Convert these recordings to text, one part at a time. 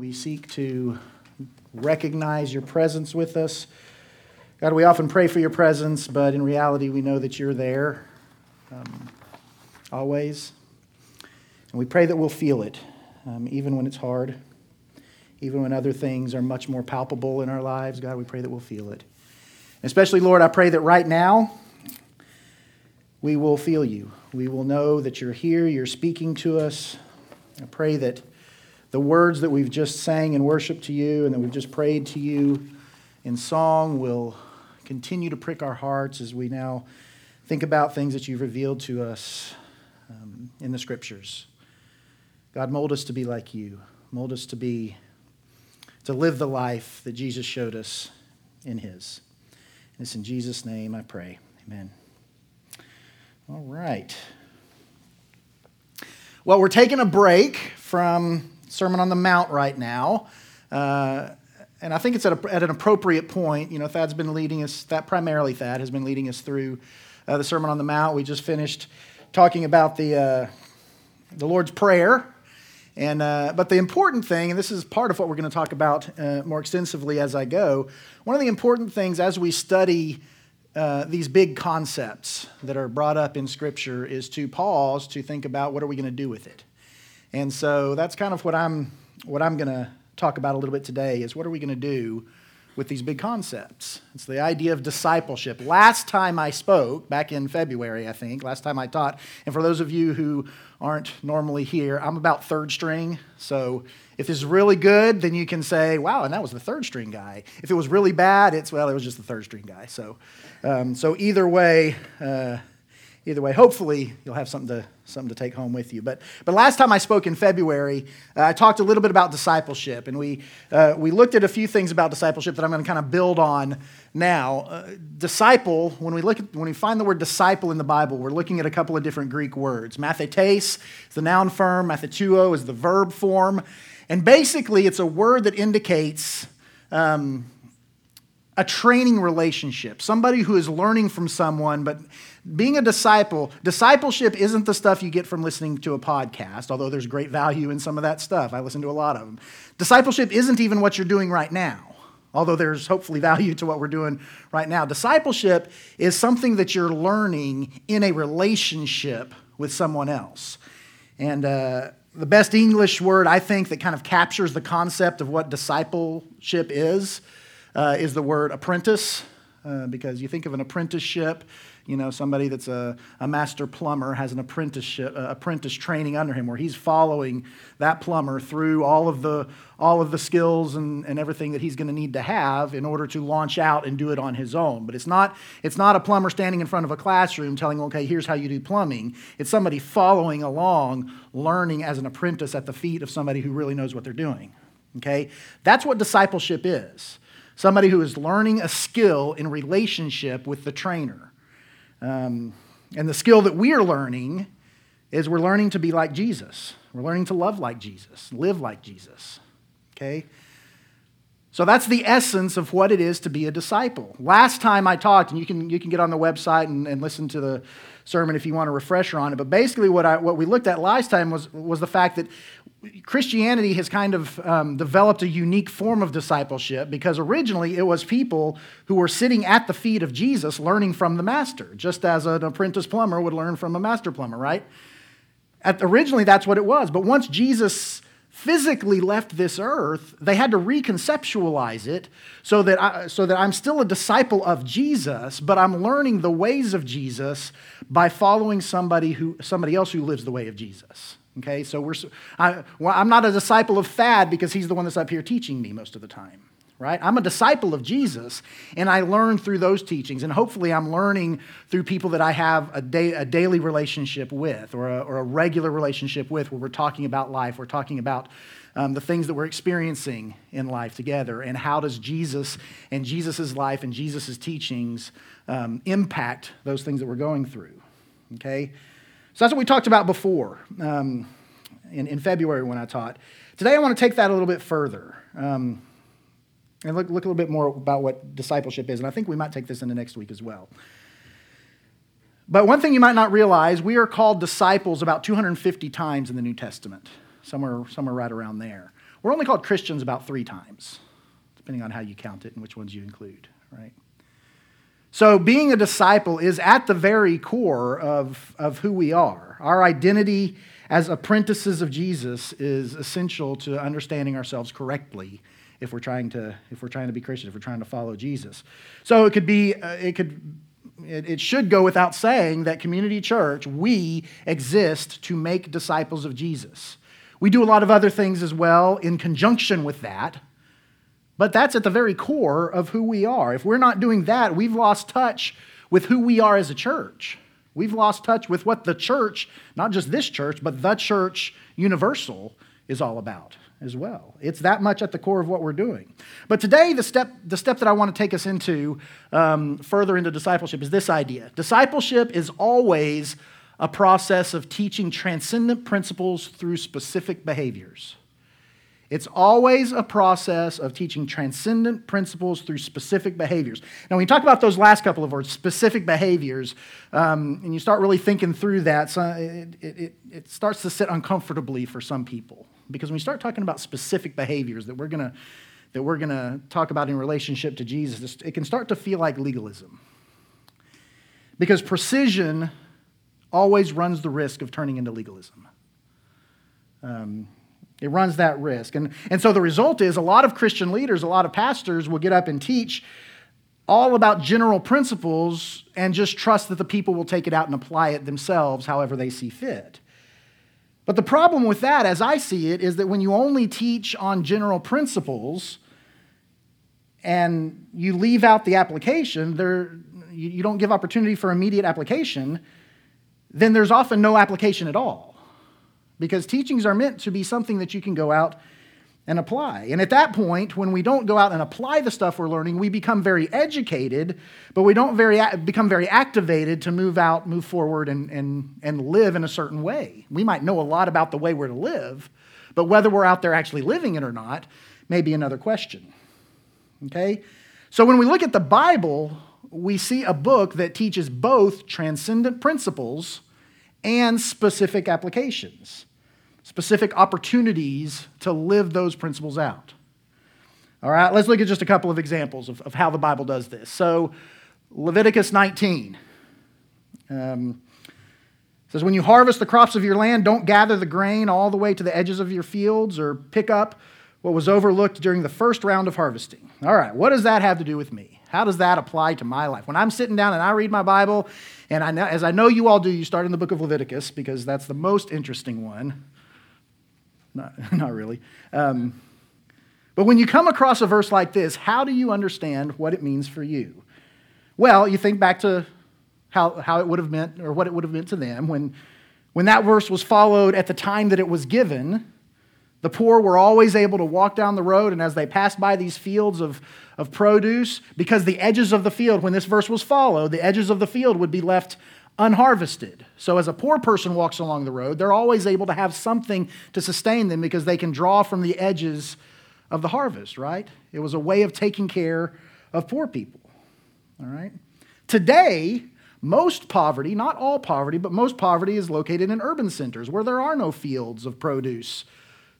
We seek to recognize your presence with us. God, we often pray for your presence, but in reality, we know that you're there um, always. And we pray that we'll feel it, um, even when it's hard, even when other things are much more palpable in our lives. God, we pray that we'll feel it. especially, Lord, I pray that right now we will feel you. We will know that you're here, you're speaking to us. I pray that the words that we've just sang in worship to you and that we've just prayed to you in song will continue to prick our hearts as we now think about things that you've revealed to us um, in the scriptures. God, mold us to be like you. Mold us to be, to live the life that Jesus showed us in his. And it's in Jesus' name I pray. Amen. All right. Well, we're taking a break from Sermon on the Mount right now. Uh, and I think it's at, a, at, an appropriate point. You know, Thad's been leading us, that primarily Thad has been leading us through uh, the Sermon on the Mount. We just finished talking about the, uh, the Lord's Prayer. And, uh, but the important thing, and this is part of what we're going to talk about uh, more extensively as I go, one of the important things as we study uh, these big concepts that are brought up in Scripture is to pause to think about what are we going to do with it. And so that's kind of what I'm, what I'm going to talk about a little bit today is what are we going to do with these big concepts? It's the idea of discipleship. Last time I spoke, back in February, I think, last time I taught, and for those of you who aren't normally here, I'm about third string. So if this is really good, then you can say, wow, and that was the third string guy. If it was really bad, it's, well, it was just the third string guy. So, um, so either way, uh, either way, hopefully you'll have something to, something to take home with you. But, but last time I spoke in February, uh, I talked a little bit about discipleship, and we, uh, we looked at a few things about discipleship that I'm going to kind of build on now. Uh, disciple, when we, look at, when we find the word disciple in the Bible, we're looking at a couple of different Greek words. Mathetes is the noun form, mathetuo is the verb form. And basically, it's a word that indicates um, a training relationship, somebody who is learning from someone, but being a disciple, discipleship isn't the stuff you get from listening to a podcast, although there's great value in some of that stuff. I listen to a lot of them. Discipleship isn't even what you're doing right now, although there's hopefully value to what we're doing right now. Discipleship is something that you're learning in a relationship with someone else. And uh, the best English word, I think, that kind of captures the concept of what discipleship is, uh, is the word apprentice. Uh, because you think of an apprenticeship, you know, somebody that's a, a master plumber has an apprenticeship, uh, apprentice training under him where he's following that plumber through all of the, all of the skills and, and everything that he's going to need to have in order to launch out and do it on his own. But it's not, it's not a plumber standing in front of a classroom telling, okay, here's how you do plumbing. It's somebody following along, learning as an apprentice at the feet of somebody who really knows what they're doing. Okay? That's what discipleship is somebody who is learning a skill in relationship with the trainer. Um, and the skill that we are learning is we're learning to be like Jesus. We're learning to love like Jesus, live like Jesus. Okay? So that's the essence of what it is to be a disciple. Last time I talked, and you can, you can get on the website and, and listen to the sermon if you want a refresher on it, but basically what, I, what we looked at last time was, was the fact that Christianity has kind of um, developed a unique form of discipleship because originally it was people who were sitting at the feet of Jesus learning from the master, just as an apprentice plumber would learn from a master plumber, right? At, originally, that's what it was. But once Jesus physically left this earth, they had to reconceptualize it so that, I, so that I'm still a disciple of Jesus, but I'm learning the ways of Jesus by following somebody, who, somebody else who lives the way of Jesus. Okay, so we're, I, well, I'm not a disciple of Thad because he's the one that's up here teaching me most of the time, right? I'm a disciple of Jesus, and I learn through those teachings, and hopefully I'm learning through people that I have a, day, a daily relationship with or a, or a regular relationship with where we're talking about life, we're talking about um, the things that we're experiencing in life together, and how does Jesus and Jesus' life and Jesus' teachings um, impact those things that we're going through, okay? So that's what we talked about before um, in, in February when I taught. Today I want to take that a little bit further um, and look, look a little bit more about what discipleship is. And I think we might take this into next week as well. But one thing you might not realize, we are called disciples about 250 times in the New Testament, somewhere, somewhere right around there. we're only called Christians about three times, depending on how you count it and which ones you include, right? So, being a disciple is at the very core of, of who we are. Our identity as apprentices of Jesus is essential to understanding ourselves correctly if we're trying to, if we're trying to be Christians, if we're trying to follow Jesus. So, it could be, uh, it could, it, it should go without saying that Community Church, we exist to make disciples of Jesus. We do a lot of other things as well in conjunction with that. But that's at the very core of who we are. If we're not doing that, we've lost touch with who we are as a church. We've lost touch with what the church, not just this church, but the church universal, is all about as well. It's that much at the core of what we're doing. But today, the step, the step that I want to take us into um, further into discipleship is this idea discipleship is always a process of teaching transcendent principles through specific behaviors. It's always a process of teaching transcendent principles through specific behaviors. Now, when you talk about those last couple of words, specific behaviors, um, and you start really thinking through that, so it, it, it starts to sit uncomfortably for some people. Because when we start talking about specific behaviors that we're going to that we're going to talk about in relationship to Jesus, it can start to feel like legalism. Because precision always runs the risk of turning into legalism. Um, it runs that risk. And, and so the result is a lot of Christian leaders, a lot of pastors will get up and teach all about general principles and just trust that the people will take it out and apply it themselves however they see fit. But the problem with that, as I see it, is that when you only teach on general principles and you leave out the application, there, you, don't give opportunity for immediate application, then there's often no application at all because teachings are meant to be something that you can go out and apply. And at that point, when we don't go out and apply the stuff we're learning, we become very educated, but we don't very, become very activated to move out, move forward, and, and, and live in a certain way. We might know a lot about the way we're to live, but whether we're out there actually living it or not may be another question. Okay? So when we look at the Bible, we see a book that teaches both transcendent principles and specific applications specific opportunities to live those principles out. All right, let's look at just a couple of examples of, of how the Bible does this. So, Leviticus 19 um, says, When you harvest the crops of your land, don't gather the grain all the way to the edges of your fields or pick up what was overlooked during the first round of harvesting. All right, what does that have to do with me? How does that apply to my life? When I'm sitting down and I read my Bible, and I know, as I know you all do, you start in the book of Leviticus because that's the most interesting one. Not, not really. Um, but when you come across a verse like this, how do you understand what it means for you? Well, you think back to how, how it would have meant, or what it would have meant to them. When, when that verse was followed at the time that it was given, the poor were always able to walk down the road, and as they passed by these fields of, of produce, because the edges of the field, when this verse was followed, the edges of the field would be left unharvested. So, as a poor person walks along the road, they're always able to have something to sustain them because they can draw from the edges of the harvest, right? It was a way of taking care of poor people, all right? Today, most poverty, not all poverty, but most poverty is located in urban centers where there are no fields of produce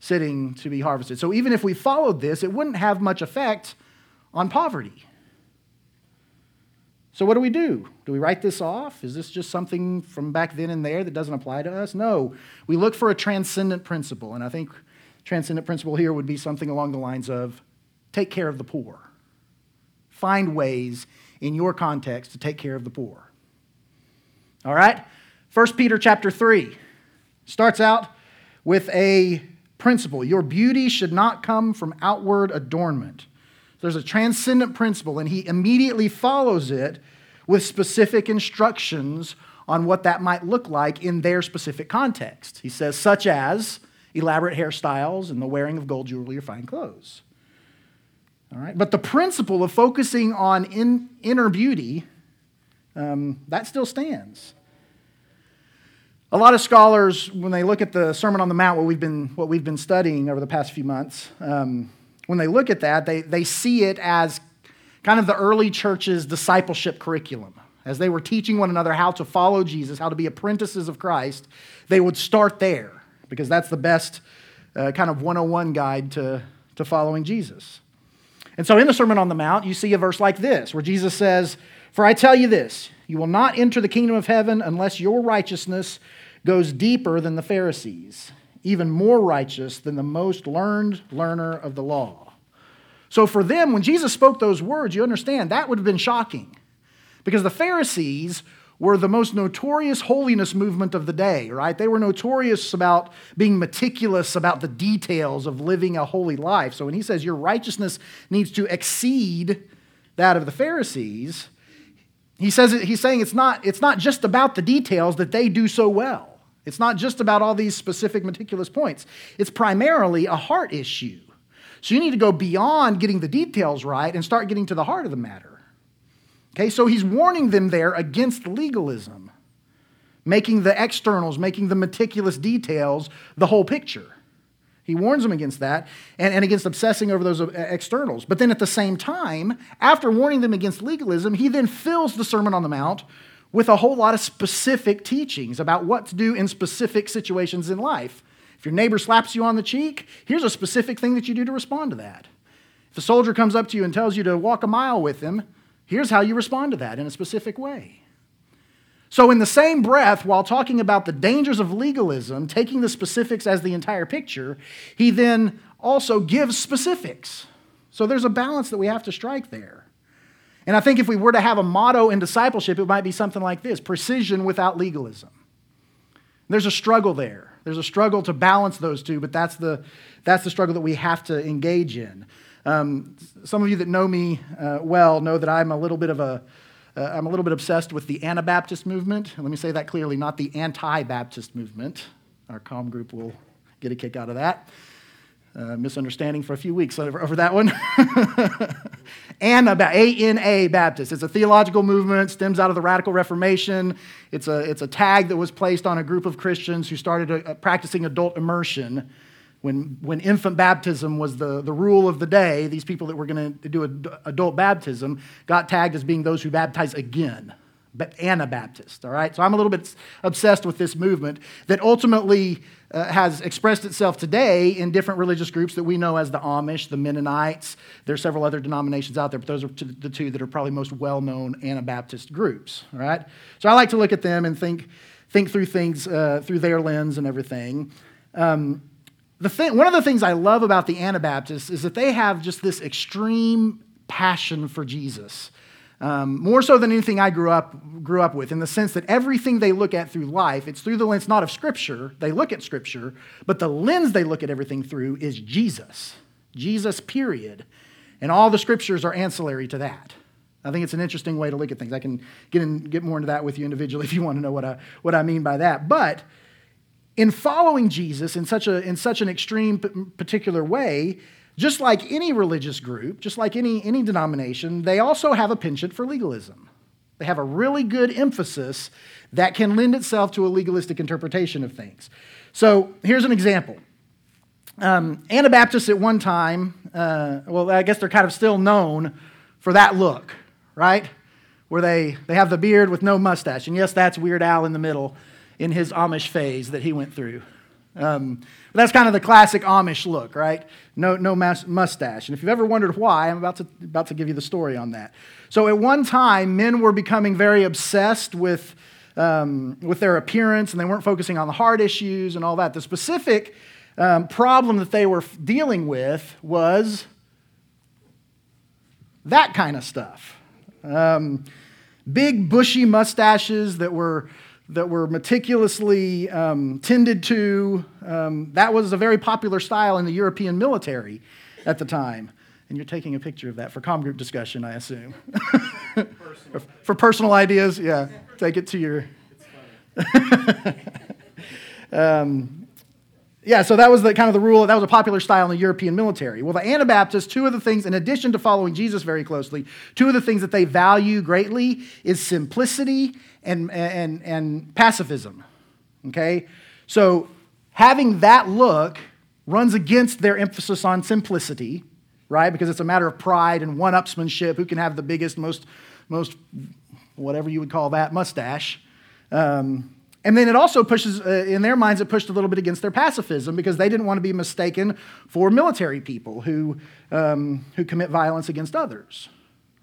sitting to be harvested. So, even if we followed this, it wouldn't have much effect on poverty. So, what do we do? Do we write this off? Is this just something from back then and there that doesn't apply to us? No. We look for a transcendent principle, and I think transcendent principle here would be something along the lines of take care of the poor. Find ways in your context to take care of the poor. All right? 1 Peter chapter 3 starts out with a principle. Your beauty should not come from outward adornment there's a transcendent principle, and he immediately follows it with specific instructions on what that might look like in their specific context. He says, such as elaborate hairstyles and the wearing of gold jewelry or fine clothes. All right, but the principle of focusing on in, inner beauty, um, that still stands. A lot of scholars, when they look at the Sermon on the Mount, what we've been, what we've been studying over the past few months, um, when they look at that, they, they see it as kind of the early church's discipleship curriculum. As they were teaching one another how to follow Jesus, how to be apprentices of Christ, they would start there because that's the best uh, kind of 101 guide to, to following Jesus. And so in the Sermon on the Mount, you see a verse like this where Jesus says, For I tell you this, you will not enter the kingdom of heaven unless your righteousness goes deeper than the Pharisees, even more righteous than the most learned learner of the law. So for them, when Jesus spoke those words, you understand that would have been shocking because the Pharisees were the most notorious holiness movement of the day, right? They were notorious about being meticulous about the details of living a holy life. So when he says your righteousness needs to exceed that of the Pharisees, he says he's saying it's not, it's not just about the details that they do so well. It's not just about all these specific meticulous points. It's primarily a heart issue. So you need to go beyond getting the details right and start getting to the heart of the matter. Okay, so he's warning them there against legalism, making the externals, making the meticulous details the whole picture. He warns them against that and, and against obsessing over those uh, externals. But then at the same time, after warning them against legalism, he then fills the Sermon on the Mount with a whole lot of specific teachings about what to do in specific situations in life. If your neighbor slaps you on the cheek, here's a specific thing that you do to respond to that. If a soldier comes up to you and tells you to walk a mile with him, Here's how you respond to that in a specific way. So, in the same breath, while talking about the dangers of legalism, taking the specifics as the entire picture, he then also gives specifics. So, there's a balance that we have to strike there. And I think if we were to have a motto in discipleship, it might be something like this precision without legalism. There's a struggle there. There's a struggle to balance those two, but that's the, that's the struggle that we have to engage in. Um, some of you that know me uh, well know that I'm a little bit of a uh, I'm a little bit obsessed with the Anabaptist movement. Let me say that clearly, not the anti-Baptist movement. Our com group will get a kick out of that. Uh, misunderstanding for a few weeks over, over that one. Anabaptist, A-N-A Baptist. It's a theological movement, stems out of the Radical Reformation. It's a, it's a tag that was placed on a group of Christians who started a, a practicing adult immersion when, when infant baptism was the, the rule of the day, these people that were going to do adult baptism got tagged as being those who baptize again, Anabaptist, all right? So I'm a little bit obsessed with this movement that ultimately uh, has expressed itself today in different religious groups that we know as the Amish, the Mennonites. There are several other denominations out there, but those are the two that are probably most well known Anabaptist groups, all right? So I like to look at them and think, think through things uh, through their lens and everything. Um, the thing, one of the things I love about the Anabaptists is that they have just this extreme passion for Jesus. Um, more so than anything I grew up, grew up with, in the sense that everything they look at through life, it's through the lens not of Scripture, they look at Scripture, but the lens they look at everything through is Jesus. Jesus, period. And all the Scriptures are ancillary to that. I think it's an interesting way to look at things. I can get, in, get more into that with you individually if you want to know what I, what I mean by that. But in following Jesus in such, a, in such an extreme particular way, just like any religious group, just like any, any denomination, they also have a penchant for legalism. They have a really good emphasis that can lend itself to a legalistic interpretation of things. So here's an example. Um, Anabaptists at one time, uh, well, I guess they're kind of still known for that look, right? Where they, they have the beard with no mustache. And yes, that's Weird Al in the middle in his Amish phase that he went through. Um, that's kind of the classic Amish look, right? No, no mustache. And if you've ever wondered why, I'm about to, about to give you the story on that. So, at one time, men were becoming very obsessed with, um, with their appearance and they weren't focusing on the heart issues and all that. The specific um, problem that they were dealing with was that kind of stuff. Um, big, bushy mustaches that were that were meticulously um, tended to. Um, that was a very popular style in the European military at the time. And you're taking a picture of that for com group discussion, I assume. for, for personal ideas, yeah. Take it to your. um, yeah, so that was the kind of the rule. That was a popular style in the European military. Well, the Anabaptists, two of the things, in addition to following Jesus very closely, two of the things that they value greatly is simplicity and, and, and pacifism. Okay? So having that look runs against their emphasis on simplicity, right? Because it's a matter of pride and one upsmanship who can have the biggest, most, most whatever you would call that, mustache. Um, And then it also pushes, uh, in their minds, it pushed a little bit against their pacifism because they didn't want to be mistaken for military people who, um, who commit violence against others.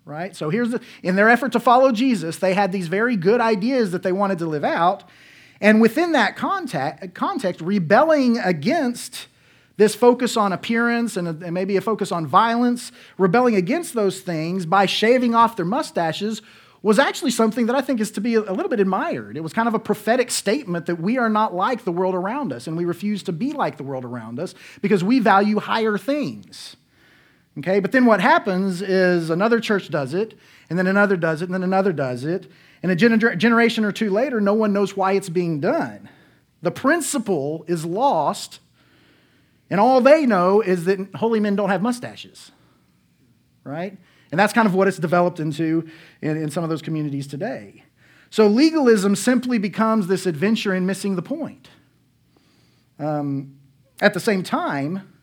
Right? So here's the, in their effort to follow Jesus, they had these very good ideas that they wanted to live out. And within that context, rebelling against this focus on appearance and, and maybe a focus on violence, rebelling against those things by shaving off their mustaches was actually something that I think is to be a little bit admired. It was kind of a prophetic statement that we are not like the world around us and we refuse to be like the world around us because we value higher things. Okay, but then what happens is another church does it, and then another does it, and then another does it. And a gener- generation or two later, no one knows why it's being done. The principle is lost, and all they know is that holy men don't have mustaches, right? And that's kind of what it's developed into in, in some of those communities today. So legalism simply becomes this adventure in missing the point. Um, at the same time,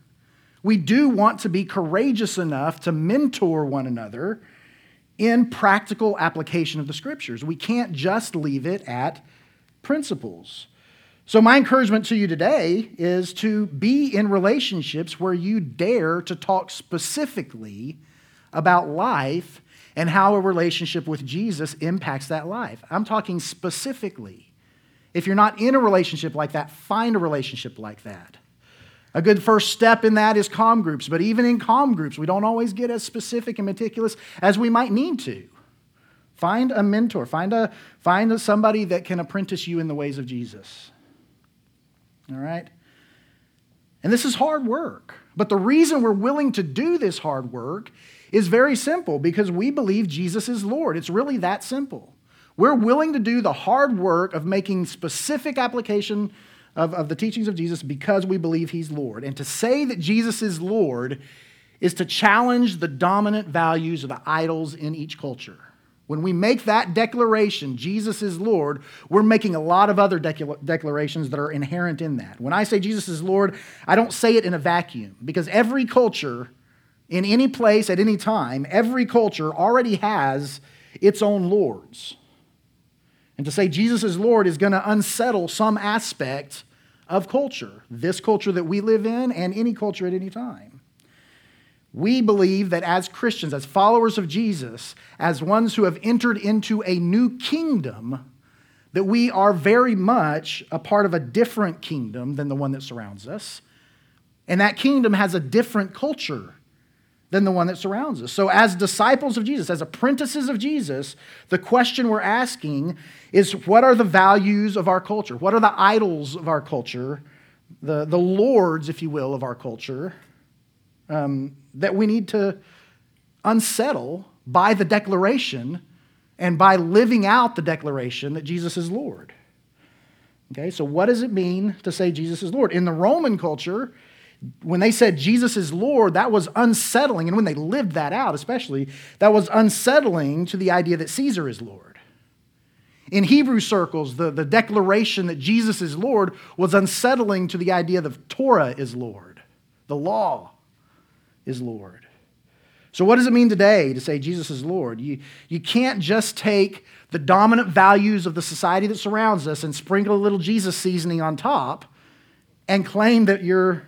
we do want to be courageous enough to mentor one another in practical application of the scriptures. We can't just leave it at principles. So, my encouragement to you today is to be in relationships where you dare to talk specifically about life and how a relationship with Jesus impacts that life. I'm talking specifically. If you're not in a relationship like that, find a relationship like that. A good first step in that is com groups, but even in com groups, we don't always get as specific and meticulous as we might need to. Find a mentor, find, a, find somebody that can apprentice you in the ways of Jesus. All right? And this is hard work. But the reason we're willing to do this hard work is very simple because we believe Jesus is Lord. It's really that simple. We're willing to do the hard work of making specific application of, of the teachings of Jesus because we believe he's Lord. And to say that Jesus is Lord is to challenge the dominant values of the idols in each culture. When we make that declaration, Jesus is Lord, we're making a lot of other declarations that are inherent in that. When I say Jesus is Lord, I don't say it in a vacuum because every culture in any place at any time, every culture already has its own lords. And to say Jesus is Lord is going to unsettle some aspect of culture, this culture that we live in and any culture at any time. We believe that as Christians, as followers of Jesus, as ones who have entered into a new kingdom, that we are very much a part of a different kingdom than the one that surrounds us. And that kingdom has a different culture than the one that surrounds us. So, as disciples of Jesus, as apprentices of Jesus, the question we're asking is what are the values of our culture? What are the idols of our culture, the, the lords, if you will, of our culture, um, that we need to unsettle by the declaration and by living out the declaration that Jesus is Lord? Okay, so what does it mean to say Jesus is Lord? In the Roman culture, when they said Jesus is Lord, that was unsettling. And when they lived that out, especially, that was unsettling to the idea that Caesar is Lord. In Hebrew circles, the, the declaration that Jesus is Lord was unsettling to the idea that Torah is Lord, the law is Lord. So, what does it mean today to say Jesus is Lord? You, you can't just take the dominant values of the society that surrounds us and sprinkle a little Jesus seasoning on top and claim that you're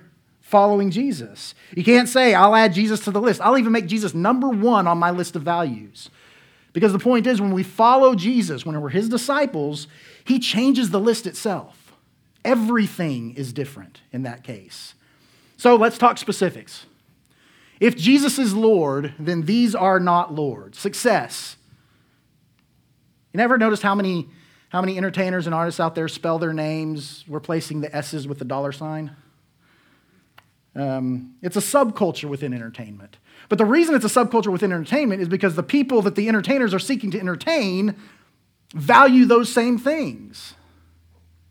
following Jesus. You can't say, I'll add Jesus to the list. I'll even make Jesus number one on my list of values. Because the point is, when we follow Jesus, when we're his disciples, he changes the list itself. Everything is different in that case. So let's talk specifics. If Jesus is Lord, then these are not Lord. Success. You never noticed how many, how many entertainers and artists out there spell their names replacing the S's with the dollar sign? Um, it's a subculture within entertainment. But the reason it's a subculture within entertainment is because the people that the entertainers are seeking to entertain value those same things.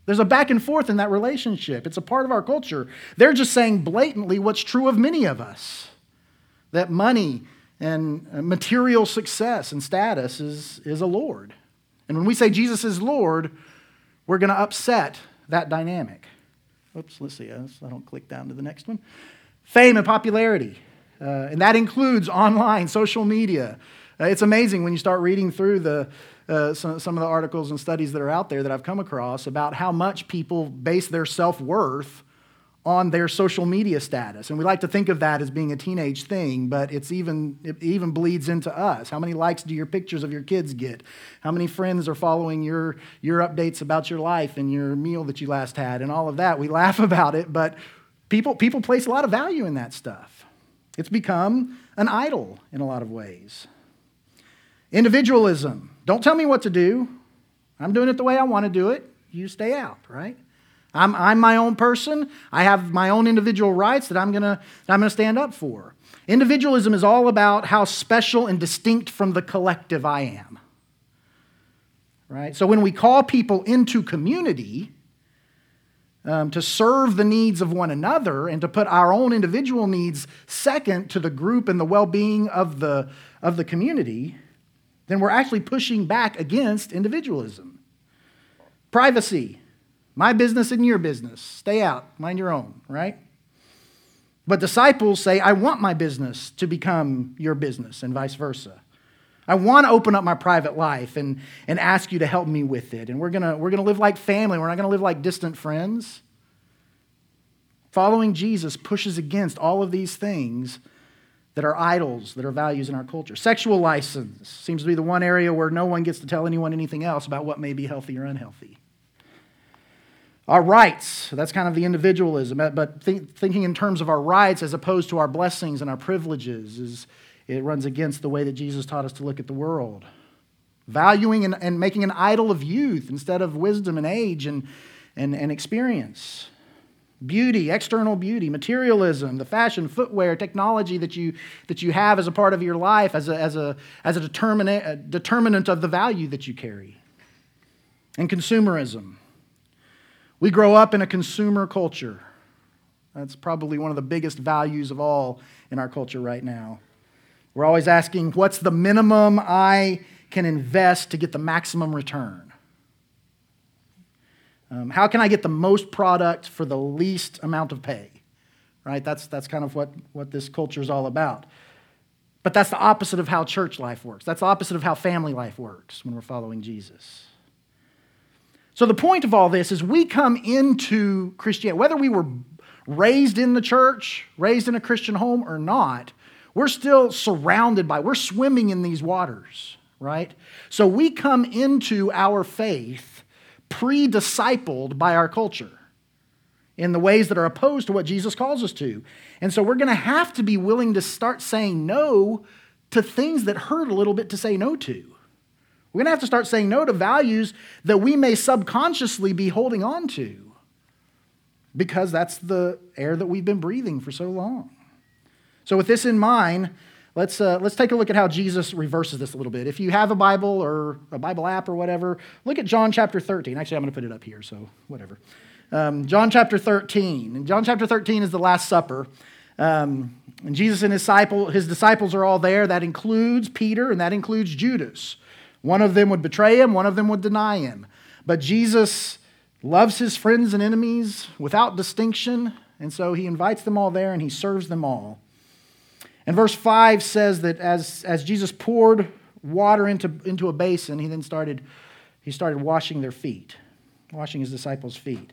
There's a back and forth in that relationship. It's a part of our culture. They're just saying blatantly what's true of many of us that money and uh, material success and status is, is a Lord. And when we say Jesus is Lord, we're going to upset that dynamic. Oops, let's see. I don't click down to the next one. Fame and popularity. Uh, and that includes online, social media, Uh, it's amazing when you start reading through the, uh, some, some of the articles and studies that are out there that I've come across about how much people base their self worth on their social media status. And we like to think of that as being a teenage thing, but it's even, it even bleeds into us. How many likes do your pictures of your kids get? How many friends are following your, your updates about your life and your meal that you last had and all of that? We laugh about it, but people, people place a lot of value in that stuff. It's become an idol in a lot of ways. Individualism. Don't tell me what to do. I'm doing it the way I want to do it. You stay out, right? I'm, I'm my own person. I have my own individual rights that I'm going to I'm going to stand up for. Individualism is all about how special and distinct from the collective I am. Right? So when we call people into community um, to serve the needs of one another and to put our own individual needs second to the group and the well being of the, of the community, then we're actually pushing back against individualism. Privacy. My business and your business. Stay out, mind your own, right? But disciples say, I want my business to become your business, and vice versa. I want to open up my private life and, and ask you to help me with it. And we're going we're going to live like family. We're not going to live like distant friends. Following Jesus pushes against all of these things that are idols, that are values in our culture. Sexual license seems to be the one area where no one gets to tell anyone anything else about what may be healthy or unhealthy. Our rights, that's kind of the individualism, uh, but think, thinking in terms of our rights as opposed to our blessings and our privileges is it runs against the way that Jesus taught us to look at the world. Valuing and, and making an idol of youth instead of wisdom and age and, and, and experience. Beauty, external beauty, materialism, the fashion, footwear, technology that you, that you have as a part of your life, as a, as a, as a, determinant, a determinant of the value that you carry. And consumerism we grow up in a consumer culture. That's probably one of the biggest values of all in our culture right now. We're always asking, what's the minimum I can invest to get the maximum return? Um, how can I get the most product for the least amount of pay? Right? That's, that's kind of what, what this culture is all about. But that's the opposite of how church life works. That's the opposite of how family life works when we're following Jesus. So, the point of all this is we come into Christianity, whether we were raised in the church, raised in a Christian home or not, we're still surrounded by, we're swimming in these waters, right? So, we come into our faith pre discipled by our culture in the ways that are opposed to what Jesus calls us to. And so, we're going to have to be willing to start saying no to things that hurt a little bit to say no to. We're going to have to start saying no to values that we may subconsciously be holding on to because that's the air that we've been breathing for so long. So, with this in mind, let's, uh, let's take a look at how Jesus reverses this a little bit. If you have a Bible or a Bible app or whatever, look at John chapter 13. Actually, I'm going to put it up here, so whatever. Um, John chapter 13. And John chapter 13 is the Last Supper. Um, and Jesus and his, disciple, his disciples are all there. That includes Peter and that includes Judas. One of them would betray him, one of them would deny him. But Jesus loves his friends and enemies without distinction, and so he invites them all there and he serves them all. And verse 5 says that as, as Jesus poured water into, into a basin, he then started, he started washing their feet, washing his disciples' feet.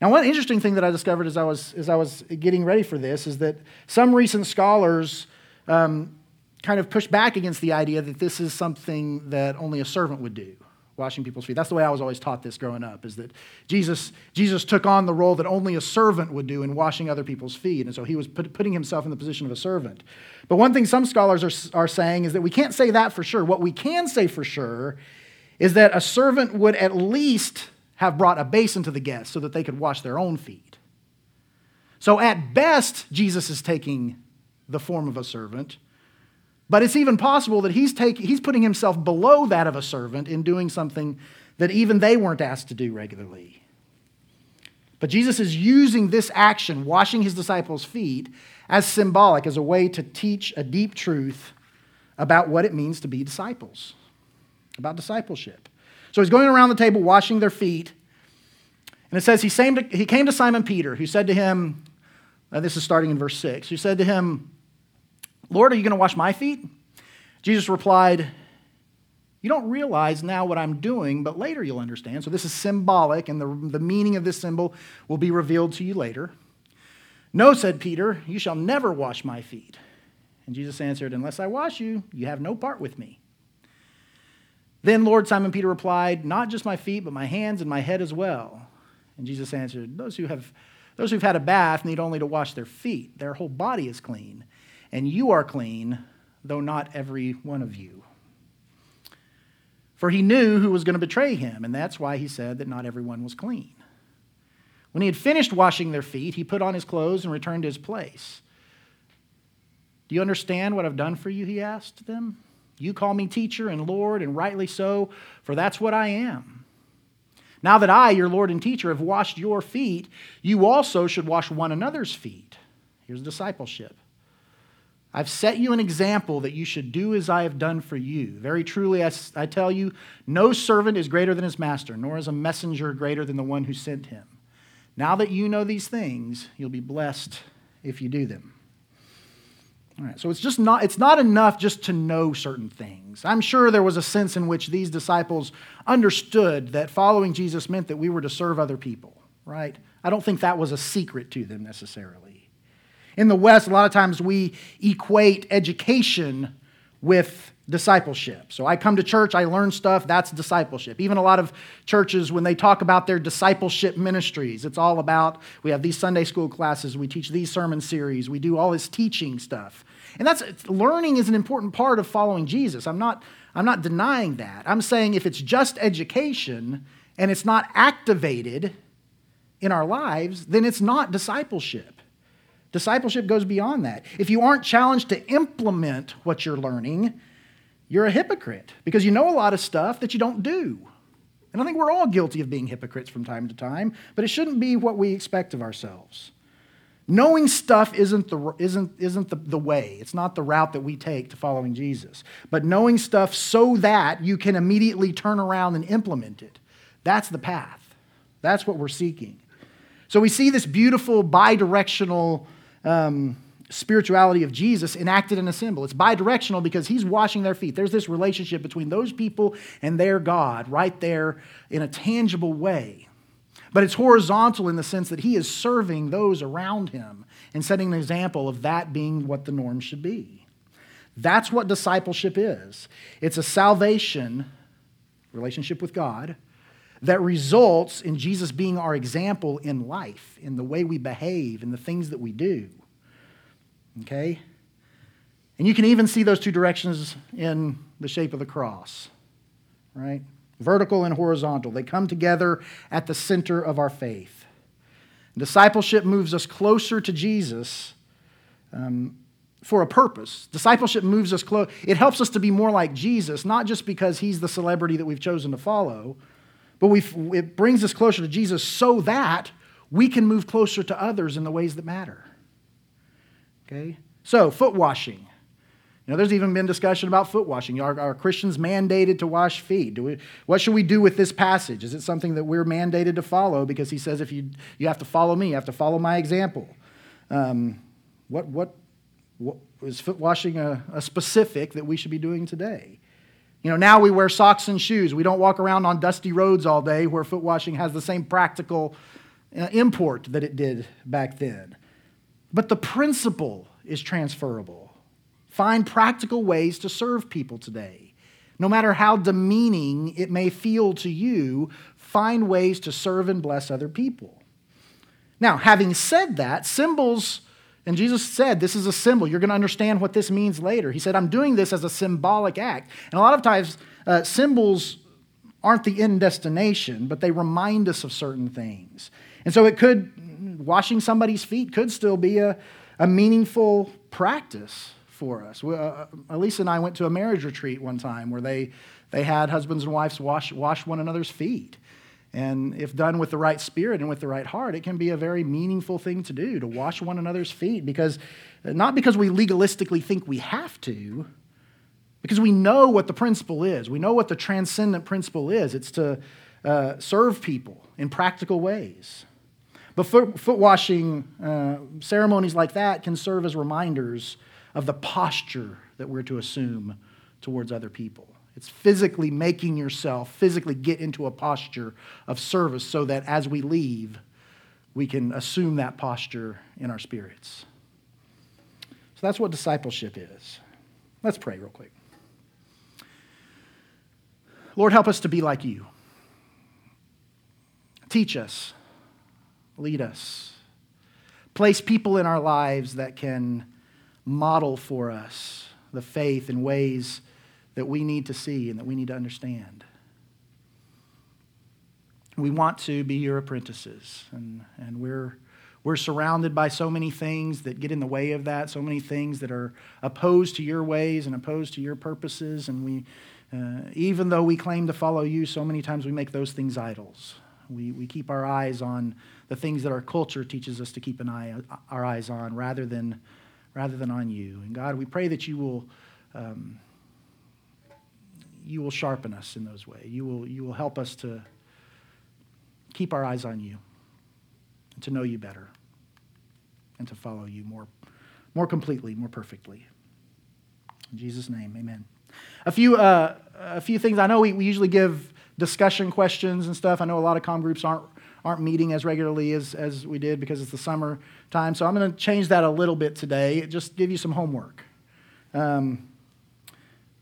Now, one interesting thing that I discovered as I was, as I was getting ready for this is that some recent scholars um, kind of push back against the idea that this is something that only a servant would do washing people's feet. That's the way i was always taught this growing up is that jesus jesus took on the role that only a servant would do in washing other people's feet. And so he was put, putting himself in the position of a servant. But one thing some scholars are, are saying is that we can't say that for sure. What we can say for sure is that a servant would at least have brought a basin to the guests so that they could wash their own feet. So at best jesus is taking the form of a servant but it's even possible that he's, taking, he's putting himself below that of a servant in doing something that even they weren't asked to do regularly. But Jesus is using this action, washing his disciples' feet, as symbolic, as a way to teach a deep truth about what it means to be disciples, about discipleship. So he's going around the table washing their feet. And it says he came to, he came to Simon Peter, who said to him, uh, this is starting in verse 6, who said to him, Lord, are you going to wash my feet? Jesus replied, You don't realize now what I'm doing, but later you'll understand. So this is symbolic, and the, the meaning of this symbol will be revealed to you later. No, said Peter, you shall never wash my feet. And Jesus answered, Unless I wash you, you have no part with me. Then Lord Simon Peter replied, Not just my feet, but my hands and my head as well. And Jesus answered, Those who have those who've had a bath need only to wash their feet. Their whole body is clean. And you are clean, though not every one of you. For he knew who was going to betray him, and that's why he said that not everyone was clean. When he had finished washing their feet, he put on his clothes and returned to his place. Do you understand what I've done for you? He asked them. You call me teacher and Lord, and rightly so, for that's what I am. Now that I, your Lord and teacher, have washed your feet, you also should wash one another's feet. Here's discipleship. I've set you an example that you should do as I have done for you. Very truly, I, I tell you, no servant is greater than his master, nor is a messenger greater than the one who sent him. Now that you know these things, you'll be blessed if you do them. All right, so it's just not it's not enough just to know certain things. I'm sure there was a sense in which these disciples understood that following Jesus meant that we were to serve other people, right? I don't think that was a secret to them necessarily. In the West, a lot of times we equate education with discipleship. So I come to church, I learn stuff, that's discipleship. Even a lot of churches, when they talk about their discipleship ministries, it's all about we have these Sunday school classes, we teach these sermon series, we do all this teaching stuff. And that's learning is an important part of following Jesus. I'm not, I'm not denying that. I'm saying if it's just education and it's not activated in our lives, then it's not discipleship. Discipleship goes beyond that. If you aren't challenged to implement what you're learning, you're a hypocrite because you know a lot of stuff that you don't do. And I think we're all guilty of being hypocrites from time to time, but it shouldn't be what we expect of ourselves. Knowing stuff isn't, the, isn't, isn't the, the way. It's not the route that we take to following Jesus. But knowing stuff so that you can immediately turn around and implement it. That's the path. That's what we're seeking. So we see this beautiful bi directional um, spirituality of Jesus enacted in a symbol. It's bi directional because he's washing their feet. There's this relationship between those people and their God right there in a tangible way. But it's horizontal in the sense that he is serving those around him and setting an example of that being what the norm should be. That's what discipleship is it's a salvation, relationship with God, that results in Jesus being our example in life, in the way we behave, in the things that we do. Okay? And you can even see those two directions in the shape of the cross, right? Vertical and horizontal. They come together at the center of our faith. Discipleship moves us closer to Jesus um, for a purpose. Discipleship moves us close. It helps us to be more like Jesus, not just because he's the celebrity that we've chosen to follow, but we it brings us closer to Jesus so that we can move closer to others in the ways that matter. Okay? So, foot washing. You know, there's even been discussion about foot washing. Are, are Christians mandated to wash feet? Do we, what should we do with this passage? Is it something that we're mandated to follow? Because he says, if you, you have to follow me, you have to follow my example. Um, what, what, what is foot washing a, a specific that we should be doing today? You know, now we wear socks and shoes. We don't walk around on dusty roads all day where foot washing has the same practical uh, import that it did back then. But the principle is transferable. Find practical ways to serve people today. No matter how demeaning it may feel to you, find ways to serve and bless other people. Now, having said that, symbols, and Jesus said this is a symbol. You're going to understand what this means later. He said, I'm doing this as a symbolic act. And a lot of times, uh, symbols aren't the end destination, but they remind us of certain things. And so it could washing somebody's feet could still be a, a meaningful practice for us. Uh, Elisa and I went to a marriage retreat one time where they, they had husbands and wives wash, wash one another's feet. And if done with the right spirit and with the right heart, it can be a very meaningful thing to do to wash one another's feet because not because we legalistically think we have to, because we know what the principle is. We know what the transcendent principle is. It's to uh, serve people in practical ways. But foot, foot washing uh, ceremonies like that can serve as reminders of the posture that we're to assume towards other people. It's physically making yourself physically get into a posture of service so that as we leave, we can assume that posture in our spirits. So that's what discipleship is. Let's pray real quick. Lord, help us to be like you. Teach us, lead us, place people in our lives that can model for us the faith in ways that we need to see and that we need to understand. We want to be your apprentices, and, and we're, we're surrounded by so many things that get in the way of that, so many things that are opposed to your ways and opposed to your purposes. And we, uh, even though we claim to follow you, so many times we make those things idols. We, we keep our eyes on the things that our culture teaches us to keep an eye, our eyes on rather than, rather than on you. And God, we pray that you will, um, you will sharpen us in those ways. You will, you will help us to keep our eyes on you and to know you better and to follow you more, more completely, more perfectly. In Jesus' name, amen. A few, uh, a few things. I know we, we usually give discussion questions and stuff. I know a lot of com groups aren't aren't meeting as regularly as, as we did because it's the summer time. So I'm going to change that a little bit today. Just give you some homework. Um,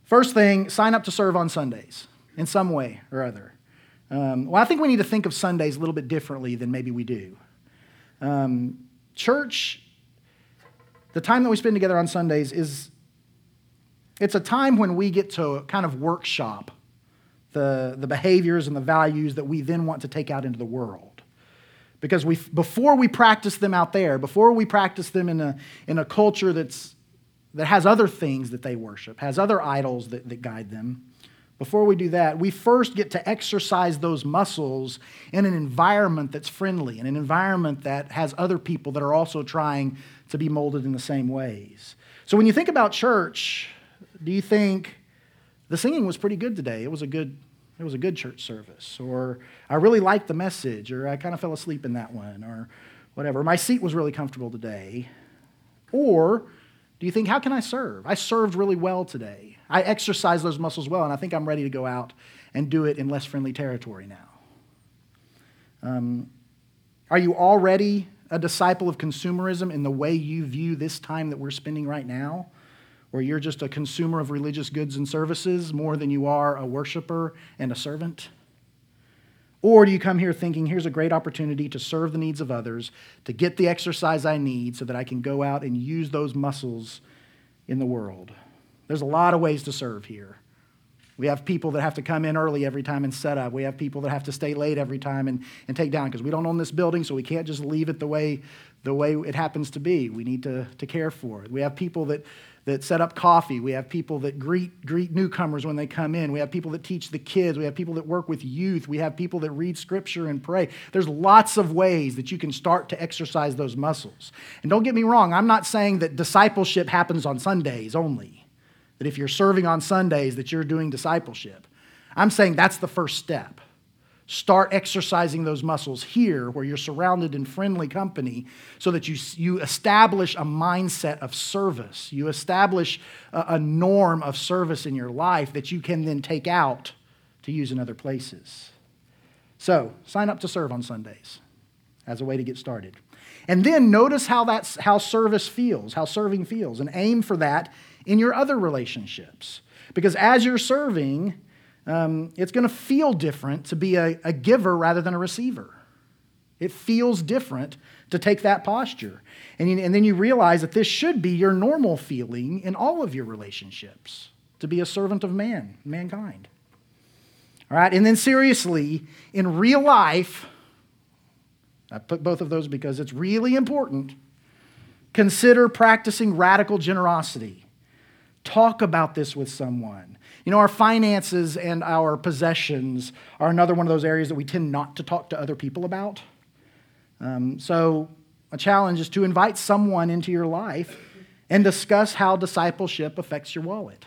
first thing, sign up to serve on Sundays in some way or other. Um, well, I think we need to think of Sundays a little bit differently than maybe we do. Um, church, the time that we spend together on Sundays is it's a time when we get to kind of workshop the, the behaviors and the values that we then want to take out into the world. Because we, before we practice them out there, before we practice them in a, in a culture that's, that has other things that they worship, has other idols that, that guide them, before we do that, we first get to exercise those muscles in an environment that's friendly, in an environment that has other people that are also trying to be molded in the same ways. So when you think about church, do you think the singing was pretty good today. It was a good, it was a good church service. Or I really liked the message, or I kind of fell asleep in that one, or whatever. My seat was really comfortable today. Or do you think, how can I serve? I served really well today. I exercised those muscles well, and I think I'm ready to go out and do it in less friendly territory now. Um, are you already a disciple of consumerism in the way you view this time that we're spending right now? where you're just a consumer of religious goods and services more than you are a worshiper and a servant? Or do you come here thinking, here's a great opportunity to serve the needs of others, to get the exercise I need so that I can go out and use those muscles in the world? There's a lot of ways to serve here. We have people that have to come in early every time and set up. We have people that have to stay late every time and, and take down because we don't own this building, so we can't just leave it the way, the way it happens to be. We need to, to care for it. We have people that that set up coffee. We have people that greet, greet newcomers when they come in. We have people that teach the kids. We have people that work with youth. We have people that read scripture and pray. There's lots of ways that you can start to exercise those muscles. And don't get me wrong, I'm not saying that discipleship happens on Sundays only, that if you're serving on Sundays, that you're doing discipleship. I'm saying that's the first step. Start exercising those muscles here where you're surrounded in friendly company so that you, you establish a mindset of service. You establish a, a norm of service in your life that you can then take out to use in other places. So, sign up to serve on Sundays as a way to get started. And then notice how, that's, how service feels, how serving feels, and aim for that in your other relationships. Because as you're serving, um, it's going to feel different to be a, a giver rather than a receiver. It feels different to take that posture. And, you, and then you realize that this should be your normal feeling in all of your relationships to be a servant of man, mankind. All right, and then seriously, in real life, I put both of those because it's really important. Consider practicing radical generosity. Talk about this with someone. You know, our finances and our possessions are another one of those areas that we tend not to talk to other people about. Um, so, a challenge is to invite someone into your life and discuss how discipleship affects your wallet.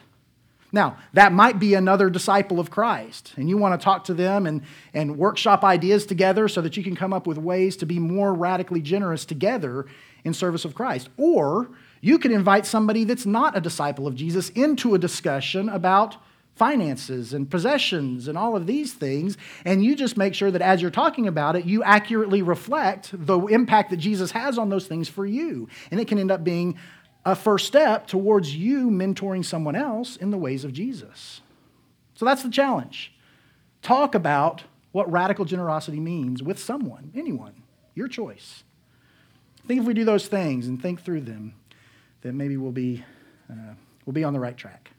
Now, that might be another disciple of Christ, and you want to talk to them and, and workshop ideas together so that you can come up with ways to be more radically generous together in service of Christ. Or You could invite somebody that's not a disciple of Jesus into a discussion about finances and possessions and all of these things. And you just make sure that as you're talking about it, you accurately reflect the impact that Jesus has on those things for you. And it can end up being a first step towards you mentoring someone else in the ways of Jesus. So that's the challenge. Talk about what radical generosity means with someone, anyone, your choice. I think if we do those things and think through them, then maybe we'll be, uh, we'll be on the right track.